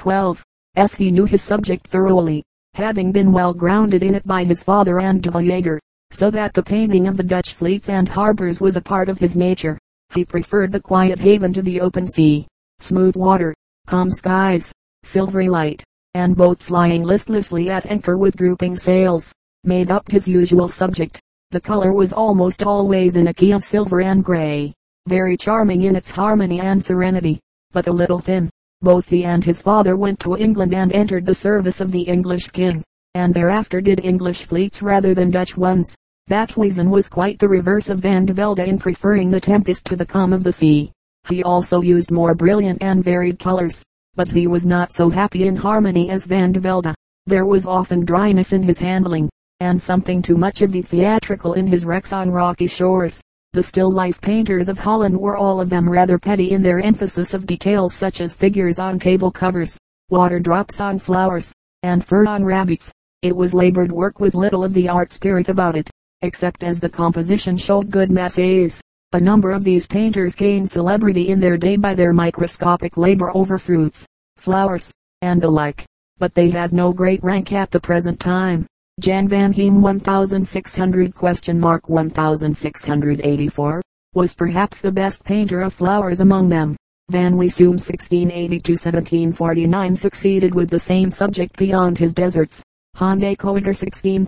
12. As he knew his subject thoroughly, having been well grounded in it by his father and de Jager, so that the painting of the Dutch fleets and harbors was a part of his nature. He preferred the quiet haven to the open sea, smooth water, calm skies, silvery light, and boats lying listlessly at anchor with drooping sails, made up his usual subject. The color was almost always in a key of silver and gray, very charming in its harmony and serenity, but a little thin. Both he and his father went to England and entered the service of the English king, and thereafter did English fleets rather than Dutch ones. Bakhuyzen was quite the reverse of Van de Velde in preferring the tempest to the calm of the sea. He also used more brilliant and varied colors, but he was not so happy in harmony as Van de Velde. There was often dryness in his handling, and something too much of the theatrical in his wrecks on rocky shores. The still life painters of Holland were all of them rather petty in their emphasis of details such as figures on table covers, water drops on flowers, and fur on rabbits. It was labored work with little of the art spirit about it, except as the composition showed good masses. A number of these painters gained celebrity in their day by their microscopic labor over fruits, flowers, and the like, but they had no great rank at the present time. Jan van Heem 1600 question mark 1684 was perhaps the best painter of flowers among them. Van Weesum 1680-1749 succeeded with the same subject beyond his deserts. Hondecoeter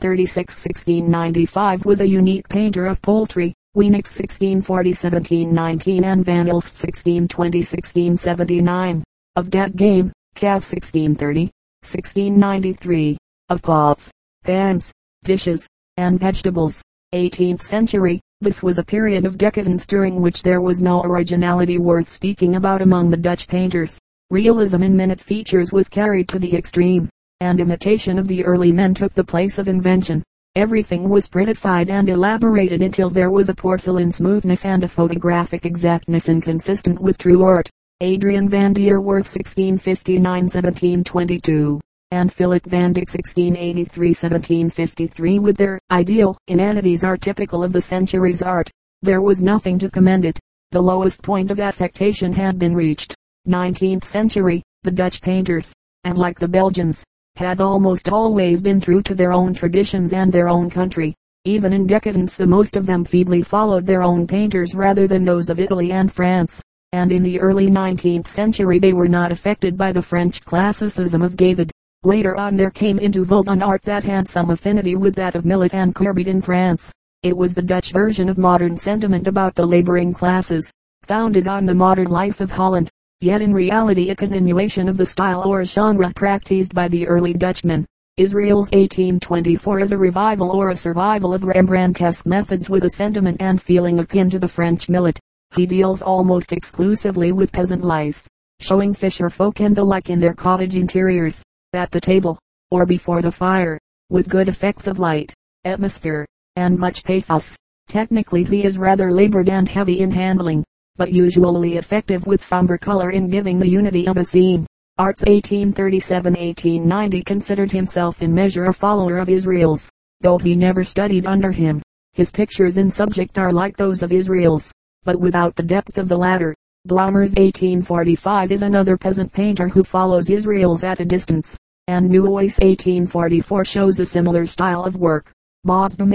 1636-1695 was a unique painter of poultry. Weenix 1640-1719 and Van Aelst 1620-1679. Of dead game, Kalf 1630, 1693. Of pots, pans, dishes, and vegetables. 18th century, this was a period of decadence during which there was no originality worth speaking about among the Dutch painters. Realism in minute features was carried to the extreme, and imitation of the early men took the place of invention. Everything was prettified and elaborated until there was a porcelain smoothness and a photographic exactness inconsistent with true art. Adrian van der Werf 1659-1722 and Philip van Dyck 1683-1753 with their ideal inanities are typical of the century's art. There was nothing to commend it. The lowest point of affectation had been reached. 19th century, the Dutch painters, and like the Belgians, had almost always been true to their own traditions and their own country. Even in decadence the most of them feebly followed their own painters rather than those of Italy and France. And in the early 19th century they were not affected by the French classicism of David. Later on there came into vogue an art that had some affinity with that of Millet and Courbet in France. It was the Dutch version of modern sentiment about the laboring classes, founded on the modern life of Holland, yet in reality a continuation of the style or genre practiced by the early Dutchmen. Israels 1824 is a revival or a survival of Rembrandtesque methods with a sentiment and feeling akin to the French Millet. He deals almost exclusively with peasant life, showing fisher folk and the like in their cottage interiors at the table, or before the fire, with good effects of light, atmosphere, and much pathos. Technically he is rather labored and heavy in handling, but usually effective with somber color in giving the unity of a scene. Artz 1837-1890 considered himself in measure a follower of Israels, though he never studied under him. His pictures in subject are like those of Israels, but without the depth of the latter. Blommers 1845 is another peasant painter who follows Israels at a distance, and Neuhuys 1844 shows a similar style of work. Bosboom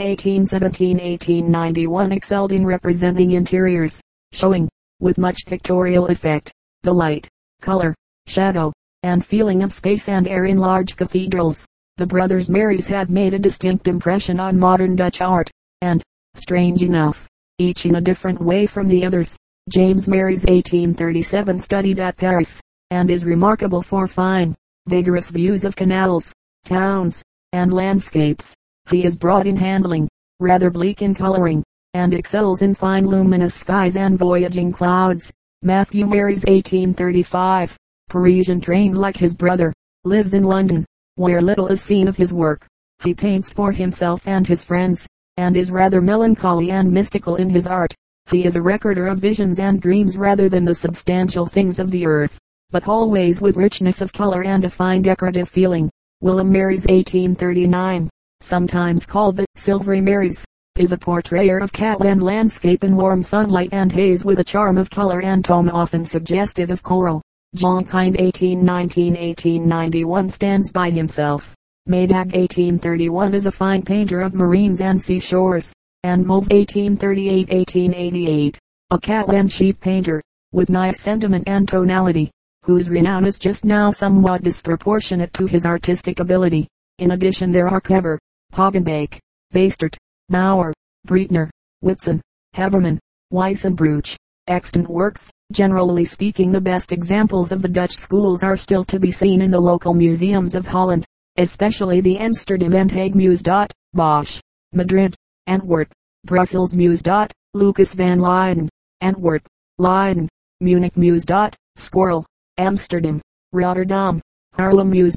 1817-1891 excelled in representing interiors, showing, with much pictorial effect, the light, color, shadow, and feeling of space and air in large cathedrals. The brothers Maris have made a distinct impression on modern Dutch art, and, strange enough, each in a different way from the others. James Maris 1837 studied at Paris, and is remarkable for fine, vigorous views of canals, towns, and landscapes. He is broad in handling, rather bleak in coloring, and excels in fine luminous skies and voyaging clouds. Matthew Maris 1835, Parisian trained like his brother, lives in London, where little is seen of his work. He paints for himself and his friends, and is rather melancholy and mystical in his art. He is a recorder of visions and dreams rather than the substantial things of the earth, but always with richness of color and a fine decorative feeling. Willem Maris 1839, sometimes called the Silvery Maris, is a portrayer of catland landscape in warm sunlight and haze with a charm of color and tone often suggestive of Corot. John Kind 1819-1891 stands by himself. Mesdag 1831 is a fine painter of marines and seashores, and Mauve 1838-1888, a cattle and sheep painter, with nice sentiment and tonality, whose renown is just now somewhat disproportionate to his artistic ability. In addition there are Kever, Poggenbeek, Bastert, Mauer, Breitner, Witsen, Heverman, Weissenbruch, extant works. Generally speaking the best examples of the Dutch schools are still to be seen in the local museums of Holland, especially the Amsterdam and Hague Muse. Bosch, Madrid, Antwerp, Brussels Muse. Lucas van Leyden, Antwerp, Leiden, Munich Muse. Squirrel, Amsterdam, Rotterdam, Haarlem Muse.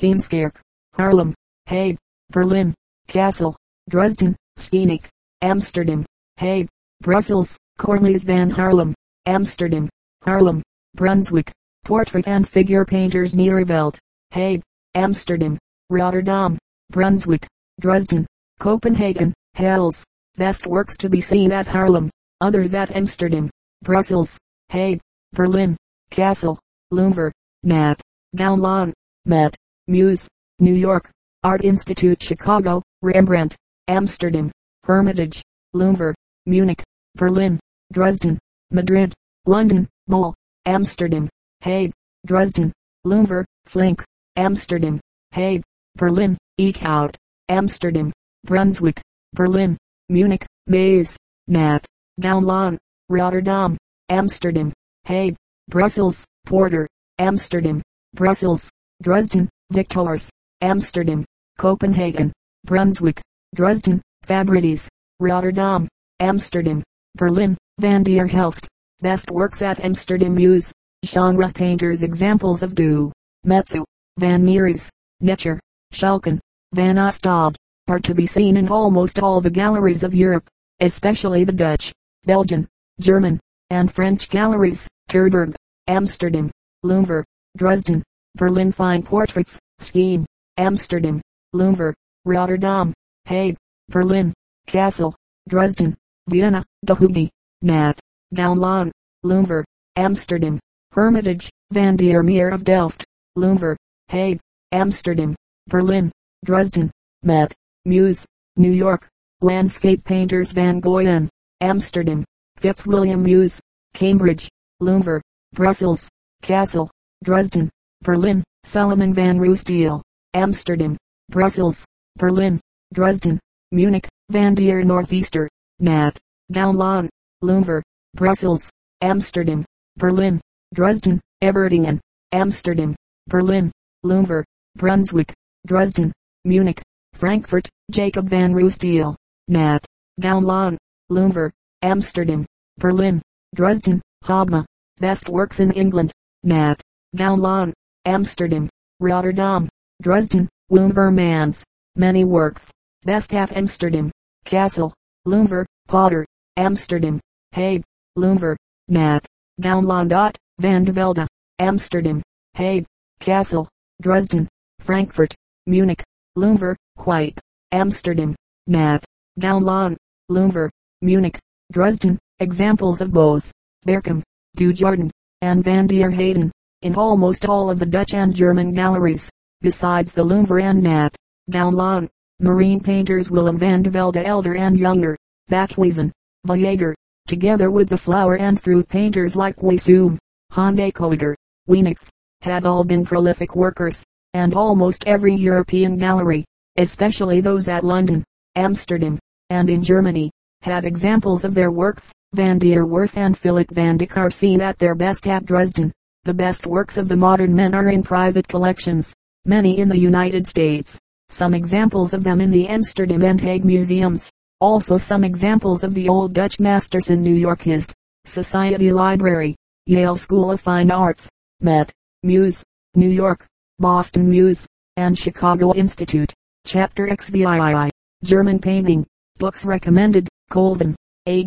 Heemskerk, Haarlem, Hague, Berlin, Kassel, Dresden, Steenek, Amsterdam, Hague, Brussels, Cornelis van Haarlem, Amsterdam, Haarlem, Brunswick, portrait and figure painters Mierevelt, Hague, Amsterdam, Rotterdam, Brunswick, Dresden, Copenhagen, Hals, best works to be seen at Haarlem, others at Amsterdam, Brussels, Hague, Berlin, Kassel, Louvre, Nat, Downlawn, Met, Muse, New York, Art Institute Chicago, Rembrandt, Amsterdam, Hermitage, Louvre, Munich, Berlin, Dresden, Madrid, London, Mol, Amsterdam, Hague, Dresden, Louvre, Flinck, Amsterdam, Hague, Berlin, Eekhout, Amsterdam, Brunswick, Berlin, Munich, Maes, Nat, Downlawn, Rotterdam, Amsterdam, Hague, Brussels, Porter, Amsterdam, Brussels, Dresden, Victors, Amsterdam, Copenhagen, Brunswick, Dresden, Fabritius, Rotterdam, Amsterdam, Berlin, Van der Helst. Best works at Amsterdam Muse. Genre painters examples of Dou, Metsu, Van Mieris, Netscher, Schalken, Van Ostade, are to be seen in almost all the galleries of Europe, especially the Dutch, Belgian, German, and French galleries, Terburg, Amsterdam, Louvre, Dresden, Berlin Fine Portraits, Scheme, Amsterdam, Louvre, Rotterdam, Hague, Berlin, Kassel, Dresden, Vienna, De Nat, Downlawn, Louvre, Amsterdam, Hermitage, Van der Meer of Delft, Louvre, Hague, Amsterdam, Berlin, Dresden, Met, Muse, New York, Landscape Painters Van Goyen, Amsterdam, Fitzwilliam Muse, Cambridge, Louvre, Brussels, Kassel, Dresden, Berlin, Solomon van Ruysdael, Amsterdam, Brussels, Berlin, Dresden, Munich, Van der Northeaster, Nat, Downlawn, Louvre, Brussels, Amsterdam, Berlin, Dresden, Everdingen, Amsterdam, Berlin, Louvre, Brunswick, Dresden, Munich, Frankfurt, Jacob van Ruysdael, Nat, Downlawn, Louvre, Amsterdam, Berlin, Dresden, Hobbema, Best Works in England, Nat, Downlawn, Amsterdam, Rotterdam, Dresden, Wouvermans, Many Works, Best at Amsterdam, Kassel, Louvre, Potter, Amsterdam, Hague, Louvre, Nat, Downlawn. Van de Velde, Amsterdam, Hague, Kassel, Dresden, Frankfurt, Munich, Louvre, White, Amsterdam, Nat, Downlawn, Louvre, Munich, Dresden, examples of both, Berchem, Du Jardin, and Van der Heyden, in almost all of the Dutch and German galleries, besides the Louvre and Nat, Downlawn, marine painters Willem van de Velde elder and younger, Bakhuyzen, Viager, together with the flower and fruit painters like Wissem, Hondecoeter, Weenix, have all been prolific workers, and almost every European gallery, especially those at London, Amsterdam, and in Germany, have examples of their works. Van der Werf and Philip van Dyck are seen at their best at Dresden. The best works of the modern men are in private collections, many in the United States, some examples of them in the Amsterdam and Hague museums. Also some examples of the old Dutch masters in New York Hist. Society Library, Yale School of Fine Arts, Met, Muse, New York, Boston Muse, and Chicago Institute. Chapter XVII. German Painting. Books recommended. Colvin, A.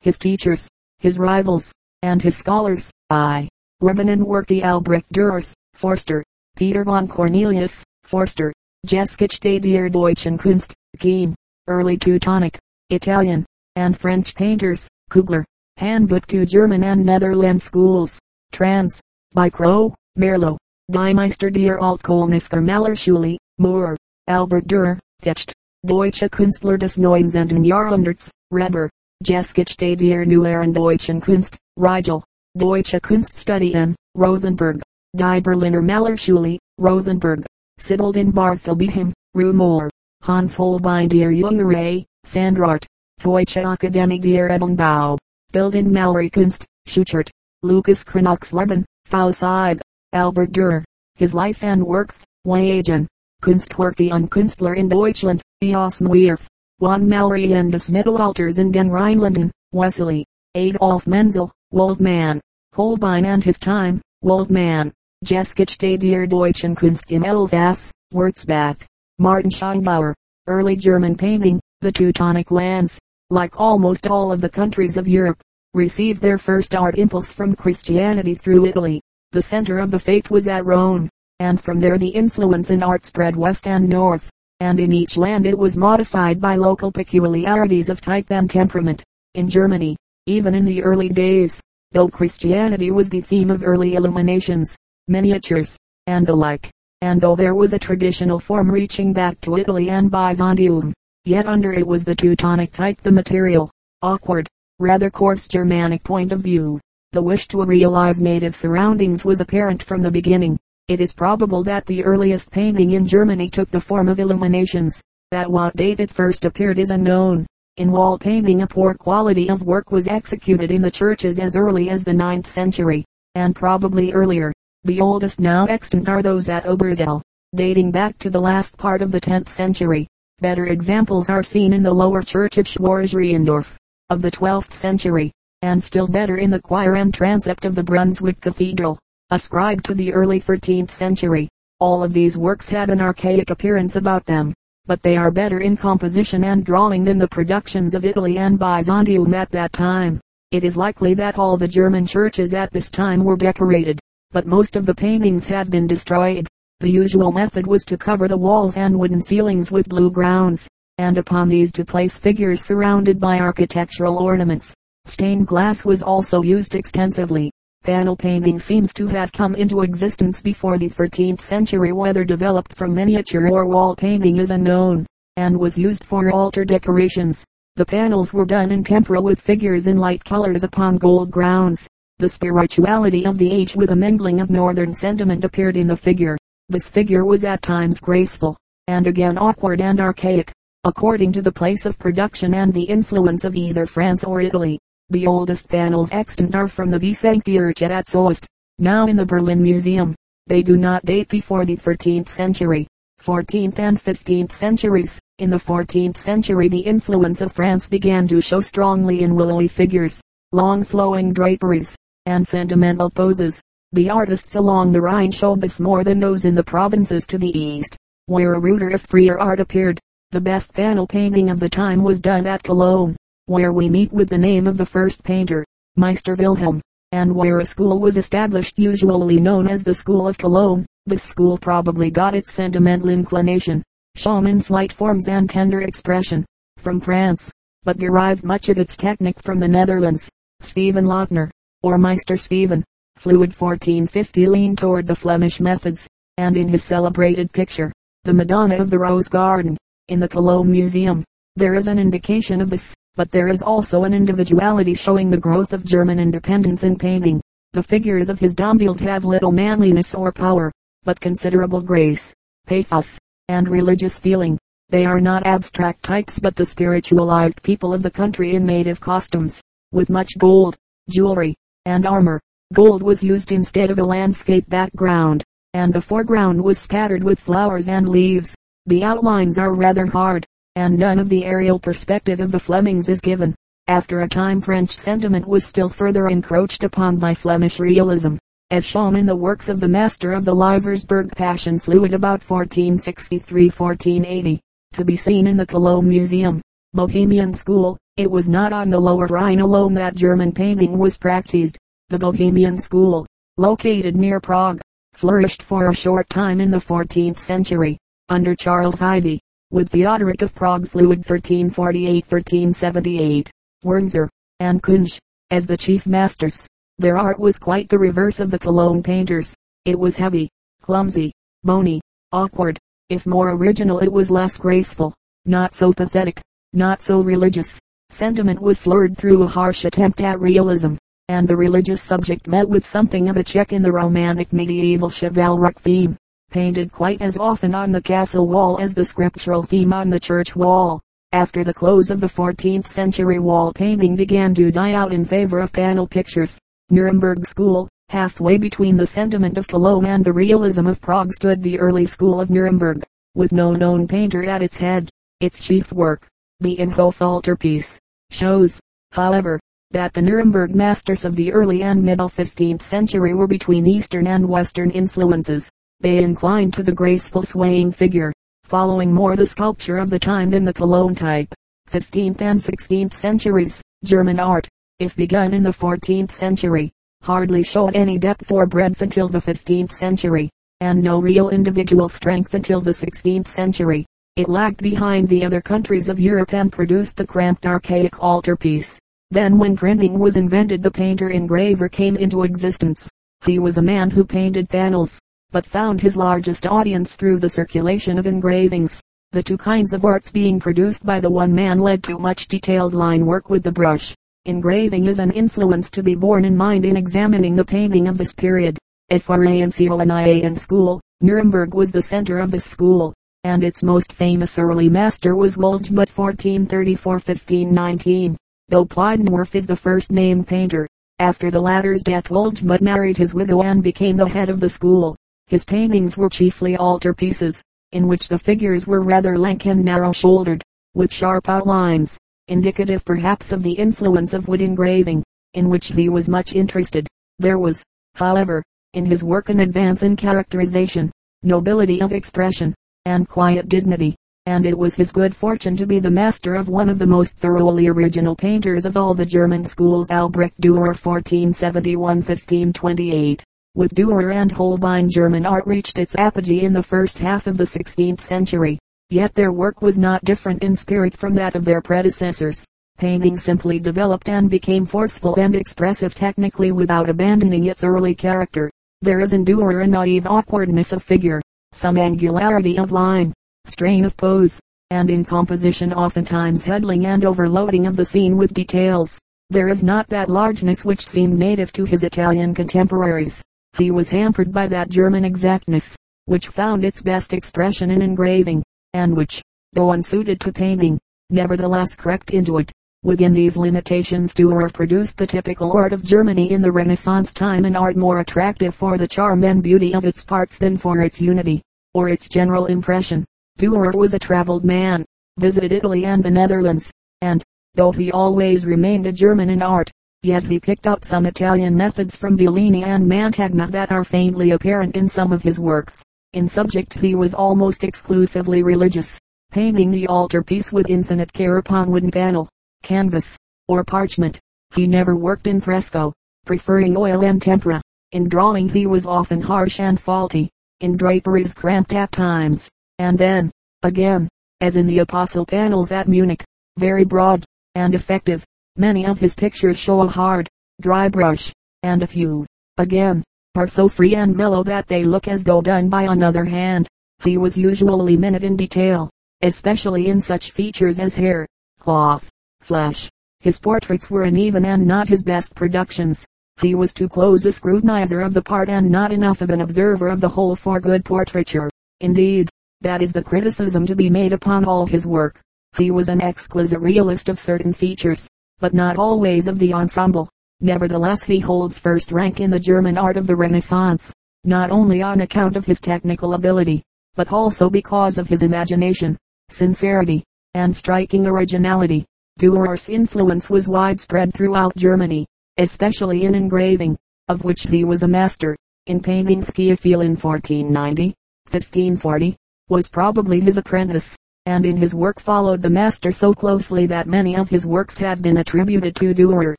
His teachers, his rivals, and his scholars. I. Lebanon Worky Albrecht Dürers, Forster, Peter von Cornelius, Forster, Geschichte der Deutschen Kunst, Keen, Early Teutonic, Italian, and French painters, Kugler, Handbook to German and Netherlands Schools, Trans, by Crowe, Merlo, Die Meister der Altkolnisker Malerschule, Moore, Albert Dürer, Fichte, Deutsche Künstler des 19. Jahrhunderts, Reber, Geschichte der Neuen Deutschen Kunst, Rigel, Deutsche Kunststudien, Rosenberg, Die Berliner Malerschule, Rosenberg, Sibolden Barthelbeheim, Rumor, Hans Holbein der Jüngere. Sandrart, Deutsche Akademie der Edelbau, Bilden Malerkunst, Schuchert, Lucas Krenoxleben, Faustig, Albert Dürer, His Life and Works, Wagen, Kunstwerke und Künstler in Deutschland, Eos Weirf, Juan Mallory and the metal in Den Rheinlanden. Wesley, Adolf Menzel, Woltmann, Holbein and his time, Woltmann, Geschichte der Deutschen Kunst im Elsass, Wurzbach, Martin Schongauer, early German painting, the Teutonic lands, like almost all of the countries of Europe, received their first art impulse from Christianity through Italy. The center of the faith was at Rome, and from there the influence in art spread west and north and in each land it was modified by local peculiarities of type and temperament. In Germany, even in the early days, though Christianity was the theme of early illuminations, miniatures, and the like, and though there was a traditional form reaching back to Italy and Byzantium, yet under it was the Teutonic type the material, awkward, rather coarse Germanic point of view. The wish to realize native surroundings was apparent from the beginning. It is probable that the earliest painting in Germany took the form of illuminations. At what date it first appeared is unknown. In wall painting a poor quality of work was executed in the churches as early as the 9th century, and probably earlier. The oldest now extant are those at Oberzell, dating back to the last part of the 10th century. Better examples are seen in the lower church of Schwarzrheindorf, of the 12th century, and still better in the choir and transept of the Brunswick Cathedral, ascribed to the early 13th century. All of these works had an archaic appearance about them, but they are better in composition and drawing than the productions of Italy and Byzantium at that time. It is likely that all the German churches at this time were decorated but most of the paintings had been destroyed. The usual method was to cover the walls and wooden ceilings with blue grounds, and upon these to place figures surrounded by architectural ornaments. Stained glass was also used extensively. Panel painting seems to have come into existence before the 13th century whether developed from miniature or wall painting is unknown, and was used for altar decorations. The panels were done in tempera with figures in light colors upon gold grounds. The spirituality of the age with a mingling of northern sentiment appeared in the figure. This figure was at times graceful, and again awkward and archaic, according to the place of production and the influence of either France or Italy. The oldest panels extant are from the Wiesenkirche at Soest, now in the Berlin Museum. They do not date before the 13th century, 14th and 15th centuries. In the 14th century the influence of France began to show strongly in willowy figures, long flowing draperies, and sentimental poses. The artists along the Rhine showed this more than those in the provinces to the east, where a ruder if freer art appeared. The best panel painting of the time was done at Cologne, where we meet with the name of the first painter, Meister Wilhelm, and where a school was established usually known as the School of Cologne. This school probably got its sentimental inclination, shown in slight forms and tender expression, from France, but derived much of its technique from the Netherlands. Stephen Lochner, or Meister Stephen, Fluid 1450 leaned toward the Flemish methods, and in his celebrated picture, The Madonna of the Rose Garden, in the Cologne Museum, there is an indication of this, but there is also an individuality showing the growth of German independence in painting. The figures of his Dombild have little manliness or power, but considerable grace, pathos, and religious feeling. They are not abstract types but the spiritualized people of the country in native costumes, with much gold, jewelry, and armor. Gold was used instead of a landscape background, and the foreground was scattered with flowers and leaves. The outlines are rather hard, and none of the aerial perspective of the Flemings is given. After a time French sentiment was still further encroached upon by Flemish realism, as shown in the works of the master of the Lyversberg Passion Fluid about 1463-1480, to be seen in the Cologne Museum. Bohemian School, it was not on the Lower Rhine alone that German painting was practiced. The Bohemian School, located near Prague, flourished for a short time in the 14th century, under Charles Ivy, with Theodoric of Prague Fluid 1348-1378, Wurmser, and Kunsch, as the chief masters. Their art was quite the reverse of the Cologne painters. It was heavy, clumsy, bony, awkward. If more original it was less graceful, not so pathetic, not so religious. Sentiment was slurred through a harsh attempt at realism, and the religious subject met with something of a check in the romantic medieval chivalric theme, painted quite as often on the castle wall as the scriptural theme on the church wall. After the close of the 14th century wall painting began to die out in favor of panel pictures. Nuremberg School, halfway between the sentiment of Cologne and the realism of Prague stood the early school of Nuremberg, with no known painter at its head. Its chief work, the Imhof altarpiece, shows, however, that the Nuremberg masters of the early and middle 15th century were between Eastern and Western influences. They inclined to the graceful swaying figure, following more the sculpture of the time than the Cologne type. 15th and 16th centuries, German art, if begun in the 14th century, hardly showed any depth or breadth until the 15th century, and no real individual strength until the 16th century. It lagged behind the other countries of Europe and produced the cramped archaic altarpiece. Then when printing was invented the painter engraver came into existence. He was a man who painted panels, but found his largest audience through the circulation of engravings. The two kinds of arts being produced by the one man led to much detailed line work with the brush. Engraving is an influence to be borne in mind in examining the painting of this period. At Franconian school, Nuremberg was the center of this school, and its most famous early master was Wolgemut 1434-1519. Though Pleydenwurff is the first named painter, after the latter's death Wolgemut married his widow and became the head of the school. His paintings were chiefly altarpieces, in which the figures were rather lank and narrow-shouldered, with sharp outlines, indicative perhaps of the influence of wood engraving, in which he was much interested. There was, however, in his work an advance in characterization, nobility of expression, and quiet dignity, and it was his good fortune to be the master of one of the most thoroughly original painters of all the German schools Albrecht Dürer 1471-1528. With Dürer and Holbein German art reached its apogee in the first half of the 16th century. Yet their work was not different in spirit from that of their predecessors. Painting simply developed and became forceful and expressive technically without abandoning its early character. There is in Dürer a naive awkwardness of figure, some angularity of line, strain of pose, and in composition oftentimes headling and overloading of the scene with details. There is not that largeness which seemed native to his Italian contemporaries. He was hampered by that German exactness, which found its best expression in engraving, and which, though unsuited to painting, nevertheless crept into it. Within these limitations Dürer produced the typical art of Germany in the Renaissance time an art more attractive for the charm and beauty of its parts than for its unity, or its general impression. Dürer was a traveled man, visited Italy and the Netherlands, and, though he always remained a German in art, Yet he picked up some Italian methods from Bellini and Mantegna that are faintly apparent in some of his works. In subject he was almost exclusively religious, painting the altarpiece with infinite care upon wooden panel, canvas, or parchment. He never worked in fresco, preferring oil and tempera. In drawing he was often harsh and faulty, in draperies cramped at times, and then, again, as in the apostle panels at Munich, very broad, and effective. Many of his pictures show a hard, dry brush, and a few, again, are so free and mellow that they look as though done by another hand. He was usually minute in detail, especially in such features as hair, cloth, flesh. His portraits were uneven and not his best productions. He was too close a scrutinizer of the part and not enough of an observer of the whole for good portraiture. Indeed, that is the criticism to be made upon all his work. He was an exquisite realist of certain features, but not always of the ensemble. Nevertheless he holds first rank in the German art of the Renaissance, not only on account of his technical ability, but also because of his imagination, sincerity, and striking originality. Dürer's influence was widespread throughout Germany, especially in engraving, of which he was a master. In painting Schiaffino in 1490, 1540, was probably his apprentice and in his work followed the master so closely that many of his works have been attributed to Dürer.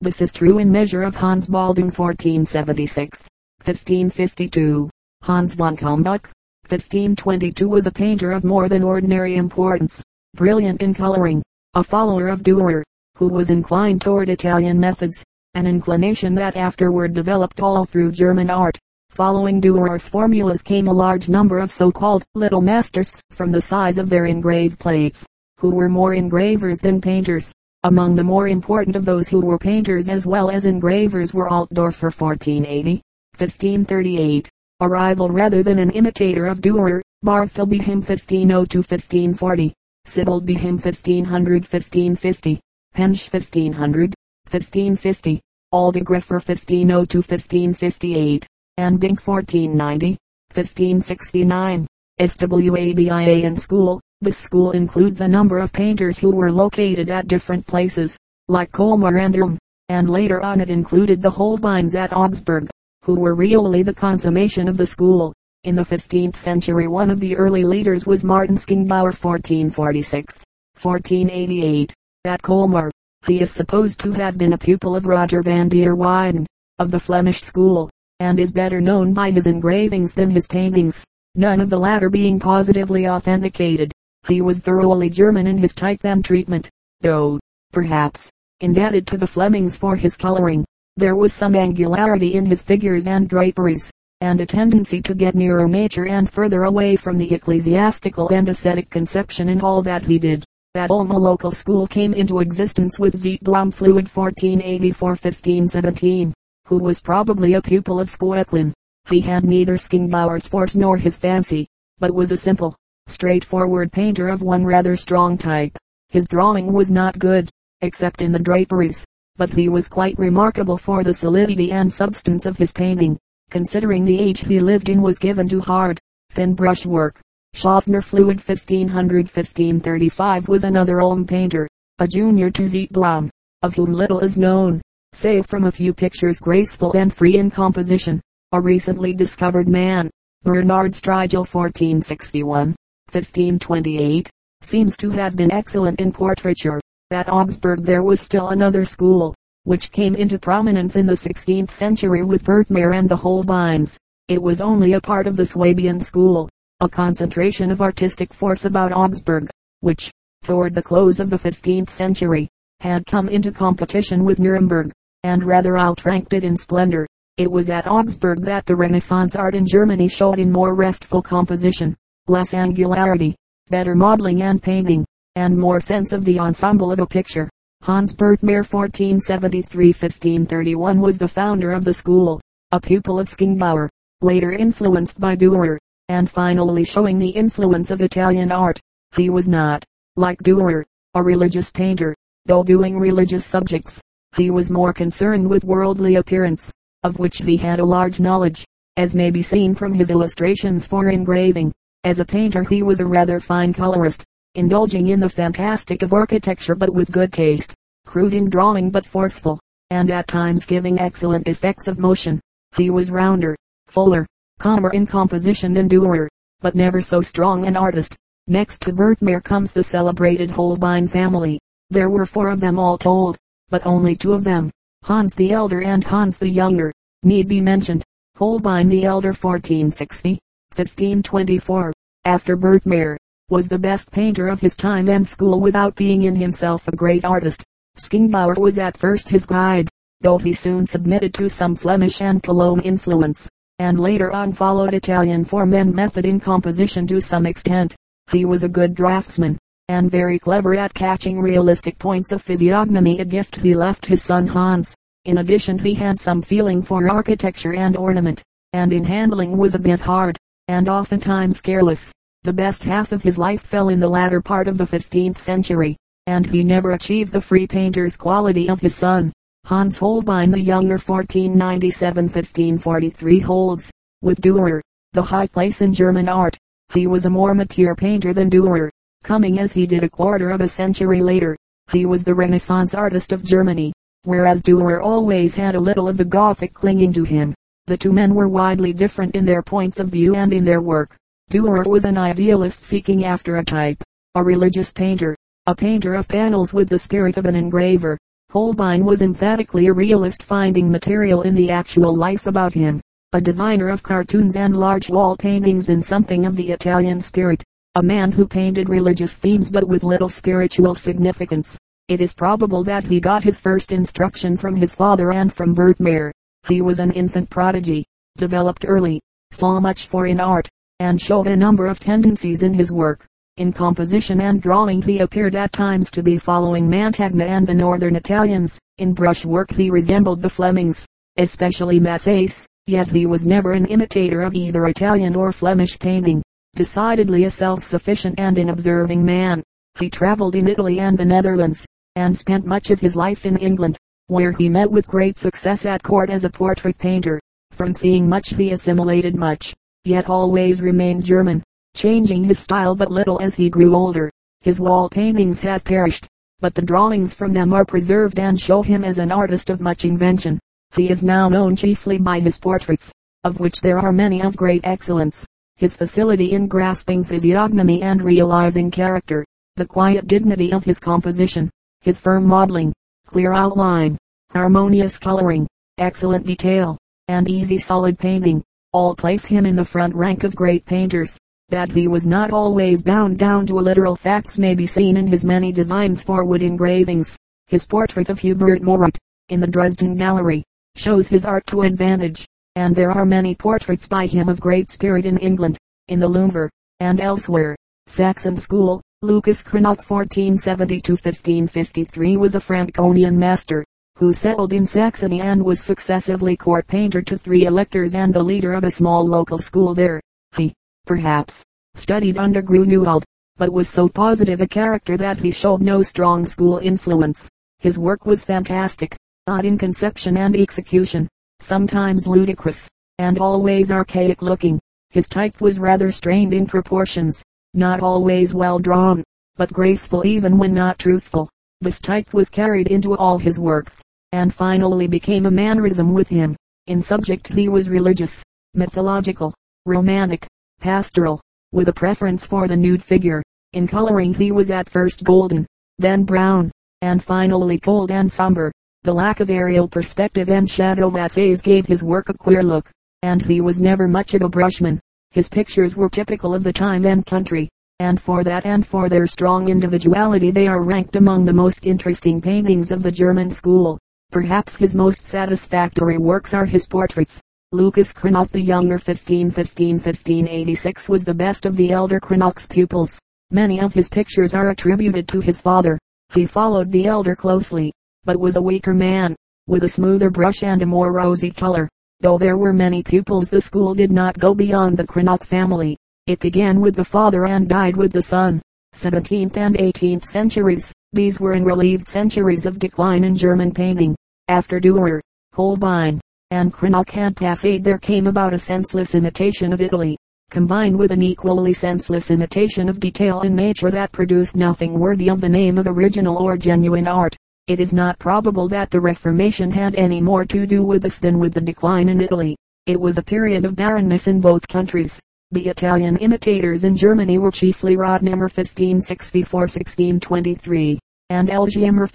This is true in measure of Hans Baldung 1476, 1552. Hans von Kulmbach, 1522 was a painter of more than ordinary importance, brilliant in coloring, a follower of Dürer, who was inclined toward Italian methods. an inclination that afterward developed all through German art. Following Duerer's formulas came a large number of so-called little masters from the size of their engraved plates, who were more engravers than painters. Among the more important of those who were painters as well as engravers were Altdorfer 1480, 1538, a rival rather than an imitator of Durer, Barthel him 1502 1540, Sybil him 1500 1550, Hensch 1500 1550, Aldegrever 1502 1558, ending 1490, 1569. SWABIA in school. This school includes a number of painters who were located at different places, like Colmar and Ulm, and later on it included the Holbeins at Augsburg, who were really the consummation of the school. In the 15th century one of the early leaders was Martin Schongauer 1446, 1488. At Colmar, he is supposed to have been a pupil of Roger van der Weyden, of the Flemish school and is better known by his engravings than his paintings, none of the latter being positively authenticated. He was thoroughly German in his type and treatment, though, perhaps, indebted to the Flemings for his coloring. There was some angularity in his figures and draperies, and a tendency to get nearer nature and further away from the ecclesiastical and ascetic conception in all that he did. That Ulm local school came into existence with Zeitblom Fluid 1484-1517 who was probably a pupil of Schüchlin. He had neither Schongauer's force nor his fancy, but was a simple, straightforward painter of one rather strong type. His drawing was not good, except in the draperies, but he was quite remarkable for the solidity and substance of his painting, considering the age he lived in was given to hard, thin brush work. Schaffner Fluid 1500-1535 was another Ulm painter, a junior to Zeitblom, of whom little is known save from a few pictures graceful and free in composition. A recently discovered man, Bernard Strigel 1461, 1528, seems to have been excellent in portraiture. At Augsburg there was still another school, which came into prominence in the 16th century with Burgkmair and the Holbeins. It was only a part of the Swabian school, a concentration of artistic force about Augsburg, which, toward the close of the 15th century, had come into competition with Nuremberg and rather outranked it in splendor. It was at Augsburg that the Renaissance art in Germany showed in more restful composition, less angularity, better modeling and painting, and more sense of the ensemble of a picture. Hans Burgkmair 1473-1531 was the founder of the school, a pupil of Schongauer, later influenced by Dürer, and finally showing the influence of Italian art. He was not, like Dürer, a religious painter, though doing religious subjects. He was more concerned with worldly appearance, of which he had a large knowledge, as may be seen from his illustrations for engraving. As a painter he was a rather fine colorist, indulging in the fantastic of architecture but with good taste, crude in drawing but forceful, and at times giving excellent effects of motion. He was rounder, fuller, calmer in composition than Dürer, but never so strong an artist. Next to Burgkmair comes the celebrated Holbein family. There were four of them all told, but only two of them, Hans the Elder and Hans the Younger, need be mentioned. Holbein the Elder 1460, 1524, after Burgkmair, was the best painter of his time and school without being in himself a great artist. Schongauer was at first his guide, though he soon submitted to some Flemish and Cologne influence, and later on followed Italian form and method in composition to some extent. He was a good draftsman, and very clever at catching realistic points of physiognomy a gift he left his son Hans. In addition he had some feeling for architecture and ornament, and in handling was a bit hard, and oftentimes careless. The best half of his life fell in the latter part of the 15th century, and he never achieved the free painter's quality of his son. Hans Holbein the younger 1497-1543 holds, with Dürer, the high place in German art. He was a more mature painter than Dürer, coming as he did a quarter of a century later. He was the Renaissance artist of Germany, whereas Dürer always had a little of the Gothic clinging to him. The two men were widely different in their points of view and in their work. Dürer was an idealist seeking after a type, a religious painter, a painter of panels with the spirit of an engraver. Holbein was emphatically a realist finding material in the actual life about him, a designer of cartoons and large wall paintings in something of the Italian spirit a man who painted religious themes but with little spiritual significance. It is probable that he got his first instruction from his father and from Burgkmair. He was an infant prodigy, developed early, saw much for in art, and showed a number of tendencies in his work. In composition and drawing he appeared at times to be following Mantegna and the northern Italians. In brushwork he resembled the Flemings, especially Mathias, yet he was never an imitator of either Italian or Flemish painting. Decidedly a self-sufficient and an observing man, he traveled in Italy and the Netherlands, and spent much of his life in England, where he met with great success at court as a portrait painter. From seeing much he assimilated much, yet always remained German, changing his style but little as he grew older. His wall paintings have perished, but the drawings from them are preserved and show him as an artist of much invention. He is now known chiefly by his portraits, of which there are many of great excellence. His facility in grasping physiognomy and realizing character, the quiet dignity of his composition, his firm modeling, clear outline, harmonious coloring, excellent detail, and easy solid painting, all place him in the front rank of great painters. That he was not always bound down to literal facts may be seen in his many designs for wood engravings. His portrait of Hubert Morett, in the Dresden Gallery, shows his art to advantage, and there are many portraits by him of great spirit in England, in the Louvre, and elsewhere. Saxon School, Lucas Cranach 1470-1553 was a Franconian master, who settled in Saxony and was successively court painter to three electors and the leader of a small local school there. He, perhaps, studied under Grunewald, but was so positive a character that he showed no strong school influence. His work was fantastic, odd in conception and execution, sometimes ludicrous, and always archaic looking. His type was rather strained in proportions, not always well drawn, but graceful even when not truthful. This type was carried into all his works, and finally became a mannerism with him. In subject he was religious, mythological, romantic, pastoral, with a preference for the nude figure. In coloring he was at first golden, then brown, and finally cold and somber. The lack of aerial perspective and shadow essays gave his work a queer look, and he was never much of a brushman. His pictures were typical of the time and country, and for that and for their strong individuality they are ranked among the most interesting paintings of the German school. Perhaps his most satisfactory works are his portraits. Lucas Cranach the younger 1515-1586 was the best of the elder Cranach's pupils. Many of his pictures are attributed to his father. He followed the elder closely, but was a weaker man, with a smoother brush and a more rosy color. Though there were many pupils the school did not go beyond the Cranach family. It began with the father and died with the son. 17th and 18th centuries, these were unrelieved centuries of decline in German painting. After Dürer, Holbein, and Cranach had passed there came about a senseless imitation of Italy, combined with an equally senseless imitation of detail in nature that produced nothing worthy of the name of original or genuine art. It is not probable that the Reformation had any more to do with this than with the decline in Italy. It was a period of barrenness in both countries. The Italian imitators in Germany were chiefly Rottenhammer 1564-1623, and Elsheimer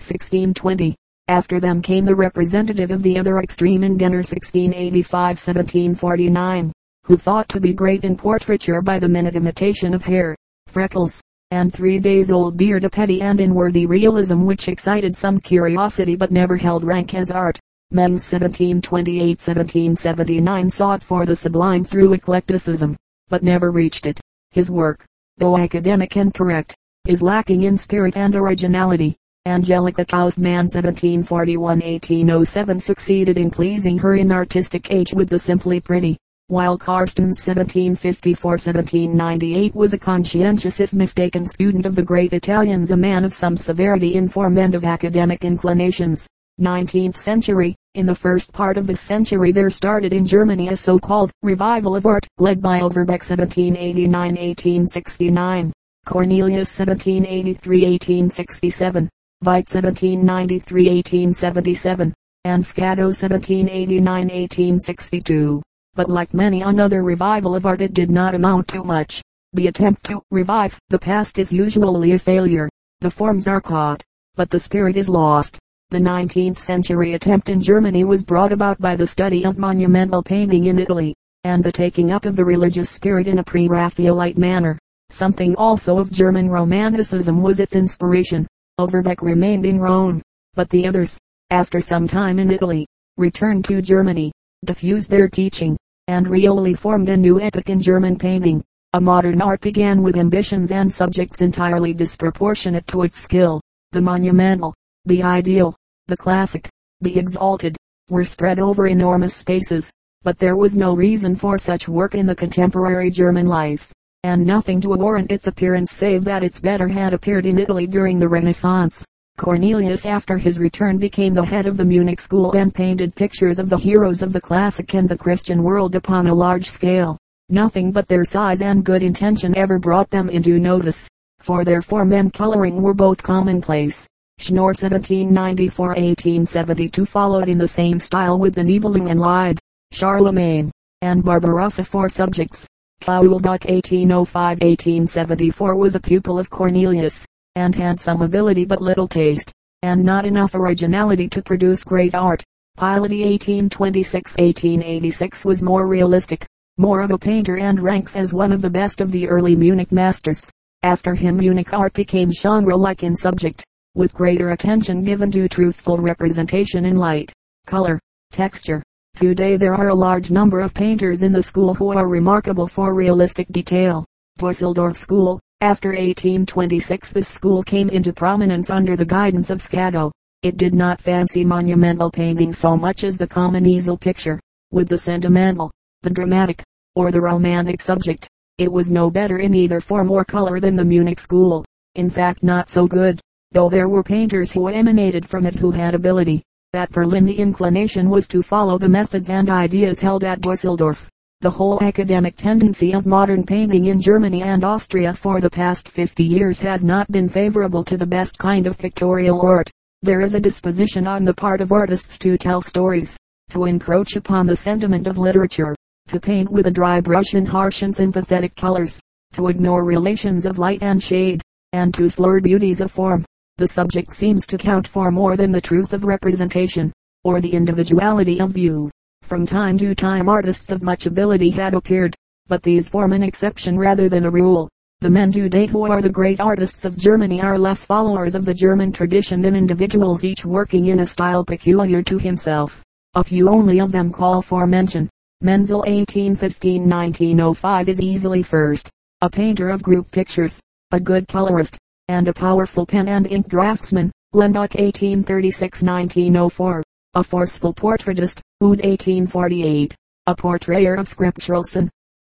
1574-1620. After them came the representative of the other extreme in Denner 1685-1749, who thought to be great in portraiture by the minute imitation of hair, freckles, and three days old beard a petty and unworthy realism which excited some curiosity but never held rank as art. Mengs 1728-1779 sought for the sublime through eclecticism, but never reached it. His work, though academic and correct, is lacking in spirit and originality. Angelica Kauffmann 1741-1807 succeeded in pleasing her in artistic age with the simply pretty while Carstens 1754-1798 was a conscientious if mistaken student of the great Italians a man of some severity in form and of academic inclinations. 19th century, in the first part of the century there started in Germany a so-called revival of art, led by Overbeck 1789-1869, Cornelius 1783-1867, Veit 1793-1877, and Schadow 1789-1862 but like many another revival of art it did not amount to much. The attempt to revive the past is usually a failure. The forms are caught, but the spirit is lost. The 19th century attempt in Germany was brought about by the study of monumental painting in Italy, and the taking up of the religious spirit in a pre-Raphaelite manner. Something also of German romanticism was its inspiration. Overbeck remained in Rome, but the others, after some time in Italy, returned to Germany, diffused their teaching, and Rioli formed a new epoch in German painting. A modern art began with ambitions and subjects entirely disproportionate to its skill. The monumental, the ideal, the classic, the exalted, were spread over enormous spaces. But there was no reason for such work in the contemporary German life, and nothing to warrant its appearance save that its better had appeared in Italy during the Renaissance. Cornelius after his return became the head of the Munich school and painted pictures of the heroes of the classic and the Christian world upon a large scale. Nothing but their size and good intention ever brought them into notice, for their form and coloring were both commonplace. Schnorr 1794-1872 followed in the same style with the Nibelungenlied, Charlemagne, and Barbarossa for subjects. Kaulbach 1805-1874 was a pupil of Cornelius and had some ability but little taste, and not enough originality to produce great art. Piloty 1826-1886 was more realistic, more of a painter and ranks as one of the best of the early Munich masters. After him Munich art became genre-like in subject, with greater attention given to truthful representation in light, color, texture. Today there are a large number of painters in the school who are remarkable for realistic detail. Dusseldorf School, after 1826 this school came into prominence under the guidance of Schadow. It did not fancy monumental painting so much as the common easel picture, with the sentimental, the dramatic, or the romantic subject. It was no better in either form or color than the Munich school. In fact not so good, though there were painters who emanated from it who had ability. At Berlin the inclination was to follow the methods and ideas held at Dusseldorf. The whole academic tendency of modern painting in Germany and Austria for the past 50 years has not been favorable to the best kind of pictorial art. There is a disposition on the part of artists to tell stories, to encroach upon the sentiment of literature, to paint with a dry brush in harsh and sympathetic colors, to ignore relations of light and shade, and to slur beauties of form. The subject seems to count for more than the truth of representation, or the individuality of view. From time to time artists of much ability had appeared, but these form an exception rather than a rule. The men today who are the great artists of Germany are less followers of the German tradition than individuals each working in a style peculiar to himself. A few only of them call for mention. Menzel 1815-1905 is easily first. A painter of group pictures, a good colorist, and a powerful pen and ink draftsman. Lenbach 1836-1904 a forceful portraitist, Uhde 1848, a portrayer of scriptural sin,